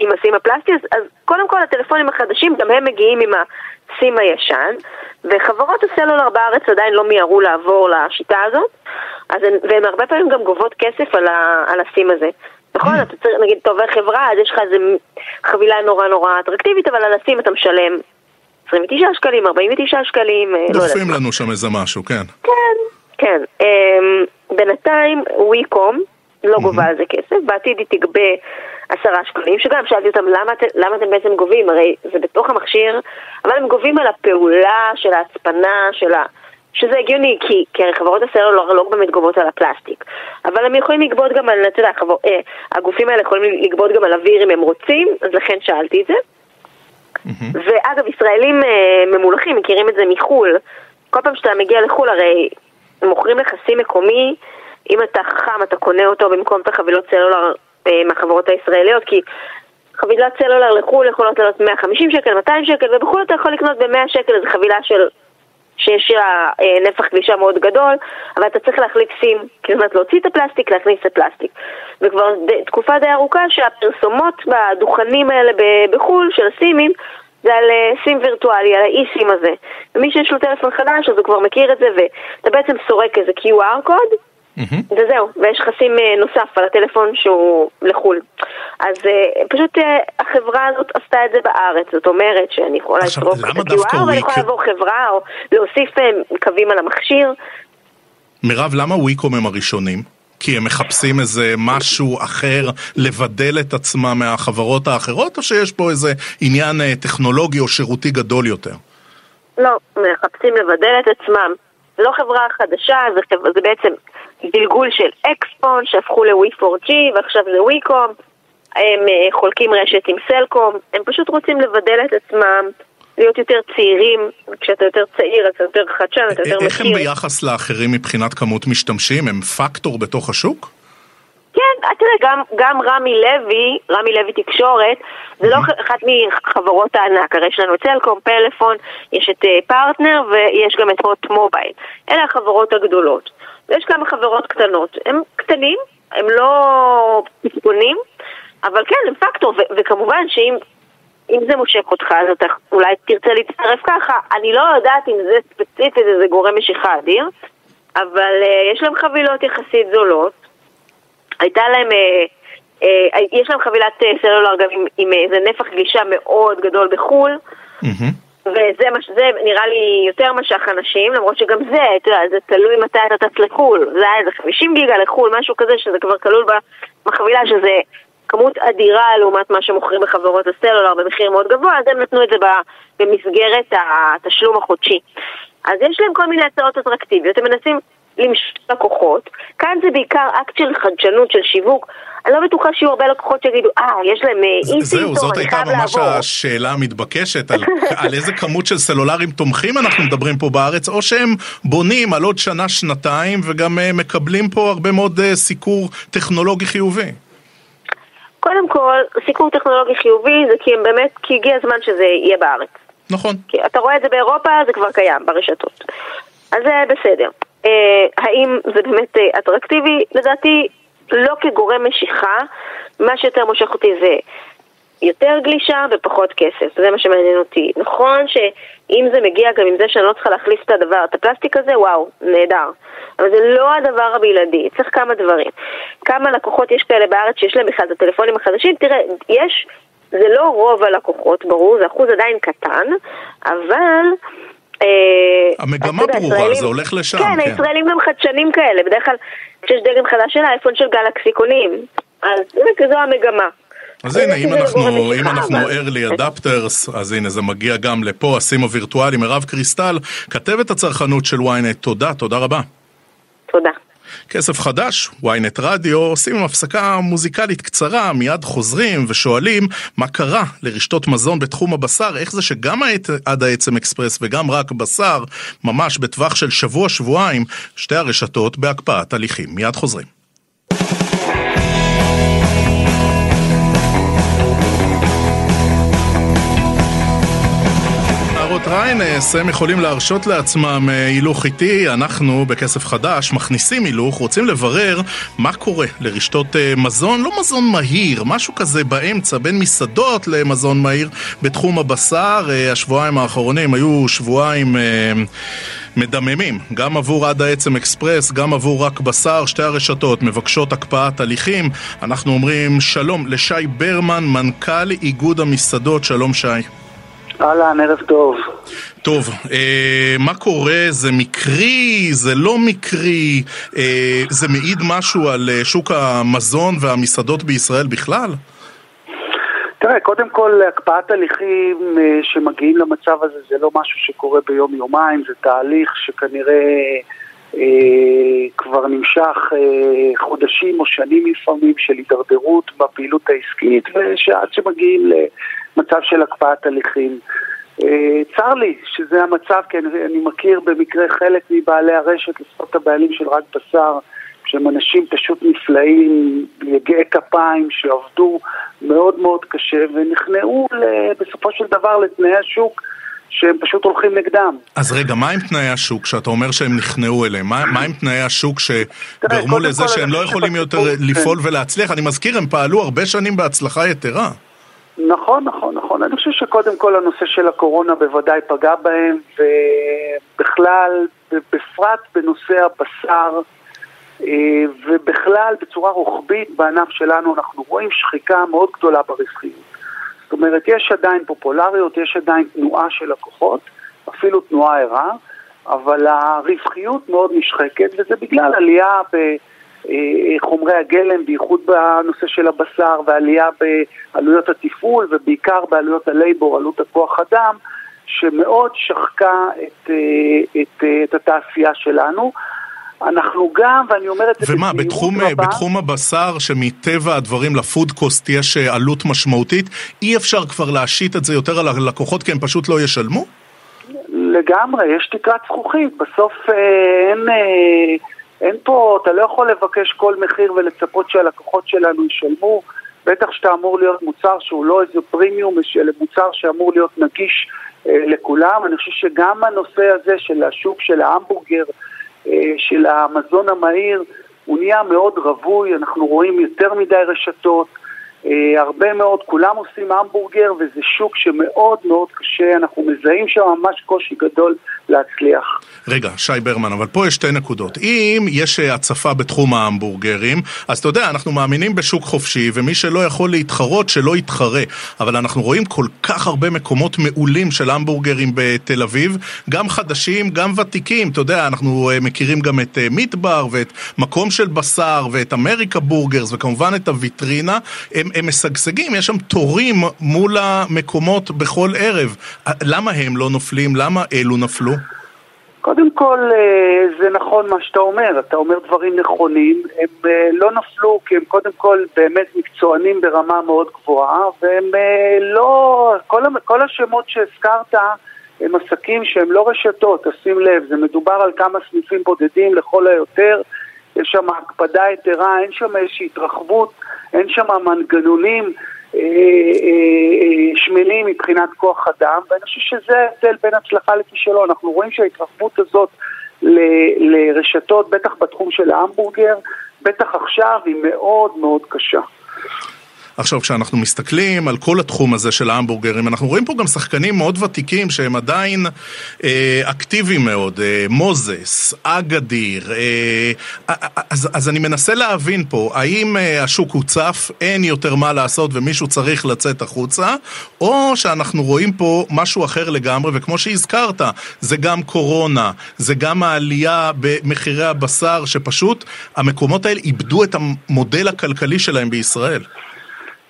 עם הסים הפלסטי, אז, אז קודם כל הטלפונים החדשים גם הם מגיעים עם הסים הישן, וחברות הסלולר בארץ עדיין לא מיהרו לעבור לשיטה הזאת, אז הן, והן הרבה פעמים גם גובות כסף על, ה, על הסים הזה. נכון. אתה צריך, נגיד, אתה עובר חברה, אז יש לך איזה חבילה נורא נורא אטרקטיבית, אבל על הסים אתה משלם 29 שקלים, 49 שקלים, לא יודעת. דוחפים לנו שם איזה משהו, כן. כן, כן. אמ, בינתיים, ויקום לא גובה על זה כסף, בעתיד היא תגבה עשרה שקלים, שגם שאלתי אותם למה, למה אתם בעצם גובים, הרי זה בתוך המכשיר, אבל הם גובים על הפעולה של ההצפנה, של ה... שזה הגיוני, כי, כי חברות הסלולר לא באמת גובות על הפלסטיק. אבל הם יכולים לגבות גם על, אתה יודע, חבר, אה, הגופים האלה יכולים לגבות גם על אוויר אם הם רוצים, אז לכן שאלתי את זה. Mm-hmm. ואגב, ישראלים אה, ממולחים מכירים את זה מחו"ל. כל פעם שאתה מגיע לחו"ל, הרי מוכרים לך סים מקומי, אם אתה חכם אתה קונה אותו במקום את החבילות סלולר מהחברות הישראליות, כי חבילת סלולר לחו"ל יכולות לעלות 150 שקל, 200 שקל, ובחו"ל אתה יכול לקנות ב-100 שקל איזו חבילה של... שיש לה אה, נפח גלישה מאוד גדול, אבל אתה צריך להחליף סים, זאת אומרת להוציא את הפלסטיק, להכניס את הפלסטיק. וכבר ד, תקופה די ארוכה שהפרסומות בדוכנים האלה בחו"ל, של הסימים, זה על אה, סים וירטואלי, על האי-סים הזה. ומי שיש לו טלפון חדש, אז הוא כבר מכיר את זה, ואתה בעצם סורק איזה QR קוד, Mm-hmm. וזהו, ויש לך סים אה, נוסף על הטלפון שהוא לחו"ל. אז uh, פשוט uh, החברה הזאת עשתה את זה בארץ, זאת אומרת שאני יכולה לסרוק את ה-QR ואני יכולה לעבור חברה או להוסיף קווים על המכשיר. מירב, למה וויקום הם הראשונים? כי הם מחפשים איזה משהו אחר לבדל את עצמם מהחברות האחרות, או שיש פה איזה עניין טכנולוגי או שירותי גדול יותר? לא, מחפשים לבדל את עצמם. זה לא חברה חדשה, זה. זה בעצם גלגול של אקספון שהפכו ל-We4G ועכשיו זה WeCom, הם אה, חולקים רשת עם סלקום, הם פשוט רוצים לבדל את עצמם, להיות יותר צעירים, כשאתה יותר צעיר אתה יותר חדשן, אתה יותר מכיר. איך הם ביחס לאחרים מבחינת כמות משתמשים? הם פקטור בתוך השוק? כן, אה, תראה, גם, גם רמי לוי, רמי לוי תקשורת, זה לא אחת מחברות הענק, הרי יש לנו את סלקום, פלאפון, יש את פרטנר אה, ויש גם את הוט מובייל. אלה החברות הגדולות. ויש כמה חברות קטנות. הם קטנים, הם לא פתקונים, אבל כן, הם פקטור, ו- וכמובן שאם אם זה מושך אותך, אז אתה אולי תרצה להצטרף ככה. אני לא יודעת אם זה ספציפית איזה גורם משיכה אדיר, אבל uh, יש להם חבילות יחסית זולות. הייתה להם, uh, יש להם חבילת סלולר גם עם, עם איזה נפח גלישה מאוד גדול בחו"ל. Mm-hmm. וזה מש, זה נראה לי יותר משך אנשים, למרות שגם זה, אתה יודע, זה תלוי מתי אתה טס לחו"ל. זה היה איזה 50 גיגה לחו"ל, משהו כזה, שזה כבר כלול בחבילה, שזה כמות אדירה לעומת מה שמוכרים בחברות הסלולר במחיר מאוד גבוה, אז הם נתנו את זה במסגרת התשלום החודשי. אז יש להם כל מיני הצעות אטרקטיביות, הם מנסים למשוך לקוחות. כאן זה בעיקר אקט של חדשנות, של שיווק. אני לא בטוחה שיהיו הרבה לקוחות שיגידו, אה, יש להם אינסטינקטור, זהו, זאת הייתה ממש השאלה המתבקשת, על, על איזה כמות של סלולרים תומכים אנחנו מדברים פה בארץ, או שהם בונים על עוד שנה, שנתיים, וגם אה, מקבלים פה הרבה מאוד אה, סיקור טכנולוגי חיובי. קודם כל, סיקור טכנולוגי חיובי זה כי הם באמת, כי הגיע הזמן שזה יהיה בארץ. נכון. כי אתה רואה את זה באירופה, זה כבר קיים ברשתות. אז זה בסדר. אה, האם זה באמת אה, אטרקטיבי? לדעתי לא כגורם משיכה, מה שיותר מושך אותי זה יותר גלישה ופחות כסף, זה מה שמעניין אותי. נכון שאם זה מגיע גם עם זה שאני לא צריכה להחליף את הדבר, את הפלסטיק הזה, וואו, נהדר. אבל זה לא הדבר הבלעדי, צריך כמה דברים. כמה לקוחות יש כאלה בארץ שיש להם בכלל את הטלפונים החדשים? תראה, יש, זה לא רוב הלקוחות, ברור, זה אחוז עדיין קטן, אבל... אה, המגמה ברורה, זה הולך לשם. כן, כן, הישראלים גם חדשנים כאלה, בדרך כלל כשיש דגם חדש של האייפון של גלקסי קונים, אז זו המגמה. אז הנה, אם אנחנו, אם אנחנו early adapters, אז הנה זה מגיע גם לפה, הסים הווירטואלי, מירב קריסטל, כתבת הצרכנות של ynet, תודה, תודה רבה. תודה. כסף חדש, ynet רדיו, עושים עם הפסקה מוזיקלית קצרה, מיד חוזרים ושואלים מה קרה לרשתות מזון בתחום הבשר, איך זה שגם עד העצם אקספרס וגם רק בשר, ממש בטווח של שבוע-שבועיים, שתי הרשתות בהקפאת הליכים. מיד חוזרים. ריינס, הם יכולים להרשות לעצמם אה, הילוך איטי, אנחנו בכסף חדש מכניסים הילוך, רוצים לברר מה קורה לרשתות אה, מזון, לא מזון מהיר, משהו כזה באמצע, בין מסעדות למזון מהיר בתחום הבשר. אה, השבועיים האחרונים היו שבועיים מדממים, גם עבור עד העצם אקספרס, גם עבור רק בשר, שתי הרשתות מבקשות הקפאת הליכים. אנחנו אומרים שלום לשי ברמן, מנכ"ל איגוד המסעדות, שלום שי. אהלן, ערב טוב. טוב, אה, מה קורה? זה מקרי? זה לא מקרי? אה, זה מעיד משהו על אה, שוק המזון והמסעדות בישראל בכלל? תראה, קודם כל, הקפאת הליכים אה, שמגיעים למצב הזה זה לא משהו שקורה ביום-יומיים, זה תהליך שכנראה אה, כבר נמשך אה, חודשים או שנים לפעמים של הידרדרות בפעילות העסקית, ושעד שמגיעים למצב של הקפאת הליכים. אה, צר לי שזה המצב, כי אני, אני מכיר במקרה חלק מבעלי הרשת, לפחות הבעלים של רק בשר, שהם אנשים פשוט נפלאים, יגעי כפיים, שעבדו מאוד מאוד קשה ונכנעו בסופו של דבר לתנאי השוק. שהם פשוט הולכים נגדם. אז רגע, מה עם תנאי השוק, שאתה אומר שהם נכנעו אליהם? מה, מה עם תנאי השוק שגרמו לזה שהם לא יכולים יותר לפעול. ולהצליח? אני מזכיר, הם פעלו הרבה שנים בהצלחה יתרה. נכון, נכון, נכון. אני חושב שקודם כל הנושא של הקורונה בוודאי פגע בהם, ובכלל, בפרט בנושא הבשר, אה, ובכלל בצורה רוחבית בענף שלנו אנחנו רואים שחיקה מאוד גדולה ברווחיות. זאת אומרת, יש עדיין פופולריות, יש עדיין תנועה של לקוחות, אפילו תנועה ערה, אבל הרווחיות מאוד נשחקת, וזה בגלל עלייה בחומרי הגלם, בייחוד בנושא של הבשר, ועלייה בעלויות התפעול, ובעיקר בעלויות הלייבור, עלות הכוח אדם, שמאוד שחקה את, את, את התעשייה שלנו. אנחנו גם, ואני אומר את זה ומה, בתחום, רבה, בתחום הבשר, שמטבע הדברים לפוד קוסט יש אה, עלות משמעותית, אי אפשר כבר להשית את זה יותר על הלקוחות כי הם פשוט לא ישלמו? לגמרי, יש תקרת זכוכית, בסוף אה, אין, אה, אין פה, אתה לא יכול לבקש כל מחיר ולצפות שהלקוחות שלנו ישלמו, בטח שאתה אמור להיות מוצר שהוא לא איזה פרימיום, אלא מוצר שאמור להיות נגיש אה, לכולם. אני חושב שגם הנושא הזה של השוק של ההמבורגר, אה, של המזון המהיר הוא נהיה מאוד רווי, אנחנו רואים יותר מדי רשתות, הרבה מאוד, כולם עושים המבורגר וזה שוק שמאוד מאוד קשה, אנחנו מזהים שם ממש קושי גדול להצליח. רגע, שי ברמן, אבל פה יש שתי נקודות. אם יש אה, הצפה בתחום ההמבורגרים, אז אתה יודע, אנחנו מאמינים בשוק חופשי, ומי שלא יכול להתחרות, שלא יתחרה. אבל אנחנו רואים כל כך הרבה מקומות מעולים של המבורגרים בתל אביב, גם חדשים, גם ותיקים. אתה יודע, אנחנו אה, מכירים גם את מיטבר, ואת מקום של בשר, ואת אמריקה בורגרס, וכמובן את הוויטרינה. הם הם משגשגים, יש שם תורים מול המקומות בכל ערב. למה הם לא נופלים? למה אלו נפלו? קודם כל, אה, זה נכון מה שאתה אומר, אתה אומר דברים נכונים. הם אה, לא נפלו כי הם קודם כל באמת מקצוענים ברמה מאוד גבוהה, והם אה, לא... כל, כל השמות שהזכרת הם עסקים שהם לא רשתות, תשים לב, זה מדובר על כמה סניפים בודדים לכל היותר. יש שם הקפדה יתרה, אין שם איזושהי התרחבות, אין שם מנגנונים אה, אה, אה, שמנים מבחינת כוח אדם, ואני חושב שזה ההבדל בין הצלחה לכישלון. אנחנו רואים שההתרחבות הזאת ל, לרשתות, בטח בתחום של ההמבורגר, בטח עכשיו היא מאוד מאוד קשה. עכשיו, כשאנחנו מסתכלים על כל התחום הזה של ההמבורגרים, אנחנו רואים פה גם שחקנים מאוד ותיקים שהם עדיין אה, אקטיביים מאוד, אה, מוזס, אגדיר, אה, אז, אז אני מנסה להבין פה, האם אה, השוק הוצף, אין יותר מה לעשות ומישהו צריך לצאת החוצה, או שאנחנו רואים פה משהו אחר לגמרי, וכמו שהזכרת, זה גם קורונה, זה גם העלייה במחירי הבשר, שפשוט המקומות האלה איבדו את המודל הכלכלי שלהם בישראל.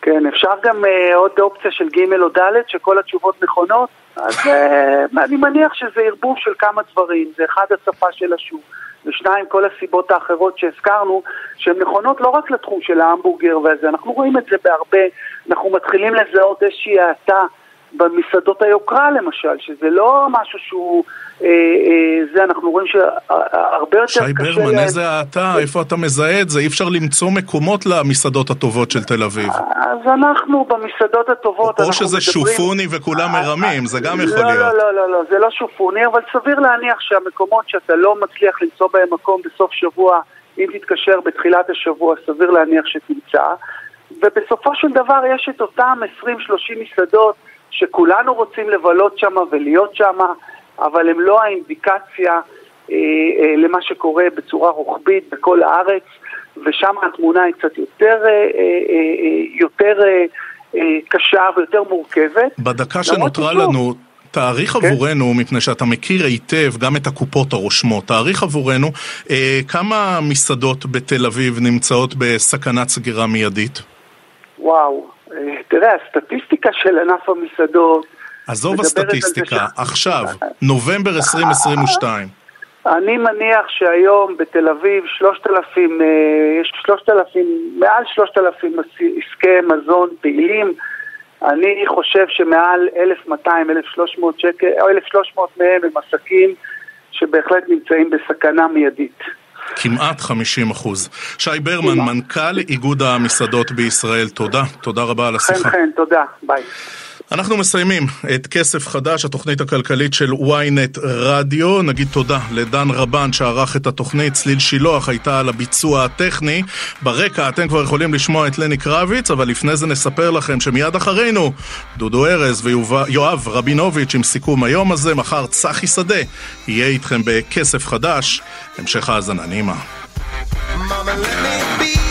כן, אפשר גם uh, עוד אופציה של ג' או ד', שכל התשובות נכונות, אז uh, אני מניח שזה ערבוב של כמה דברים, זה אחד השפה של השוק, ושניים כל הסיבות האחרות שהזכרנו, שהן נכונות לא רק לתחום של ההמבורגר והזה, אנחנו רואים את זה בהרבה, אנחנו מתחילים לזהות איזושהי האטה במסעדות היוקרה למשל, שזה לא משהו שהוא, אה, אה, זה אנחנו רואים שהרבה יותר קשה... שי ברמן. איזה האטה, איפה אתה מזהה את זה? אי אפשר למצוא מקומות למסעדות הטובות של תל אביב. אז אנחנו במסעדות הטובות, או שזה מדברים... שופוני וכולם מרמים, זה גם יכול לא, להיות. לא, לא, לא, לא, זה לא שופוני, אבל סביר להניח שהמקומות שאתה לא מצליח למצוא בהם מקום בסוף שבוע, אם תתקשר בתחילת השבוע, סביר להניח שתמצא. ובסופו של דבר יש את אותם 20-30 מסעדות שכולנו רוצים לבלות שם ולהיות שם, אבל הם לא האינדיקציה אה, אה, למה שקורה בצורה רוחבית בכל הארץ, ושם התמונה היא קצת יותר, אה, אה, אה, יותר אה, אה, קשה ויותר מורכבת. בדקה שנותרה לנו... תאריך כן. עבורנו, מפני שאתה מכיר היטב גם את הקופות הרושמות, תאריך עבורנו אה, כמה מסעדות בתל אביב נמצאות בסכנת סגירה מיידית? וואו, תראה, הסטטיסטיקה של ענף המסעדות... עזוב הסטטיסטיקה, עכשיו, נובמבר 2022. אני מניח שהיום בתל אביב 3,000, אה, יש 3,000, מעל 3,000 עסקי מזון פעילים. אני חושב שמעל 1,200, 1,300 שקל, או 1,300 מהם הם עסקים שבהחלט נמצאים בסכנה מיידית. כמעט 50 אחוז. שי ברמן, מנכ"ל איגוד המסעדות בישראל, תודה. תודה רבה על השיחה. חן חן, תודה, ביי. אנחנו מסיימים את כסף חדש, התוכנית הכלכלית של ynet רדיו. נגיד תודה לדן רבן שערך את התוכנית, צליל שילוח הייתה על הביצוע הטכני. ברקע אתם כבר יכולים לשמוע את לני קרביץ, אבל לפני זה נספר לכם שמיד אחרינו דודו ארז ויואב רבינוביץ' עם סיכום היום הזה. מחר צחי שדה יהיה איתכם בכסף חדש. המשך האזנה נעימה. Mama,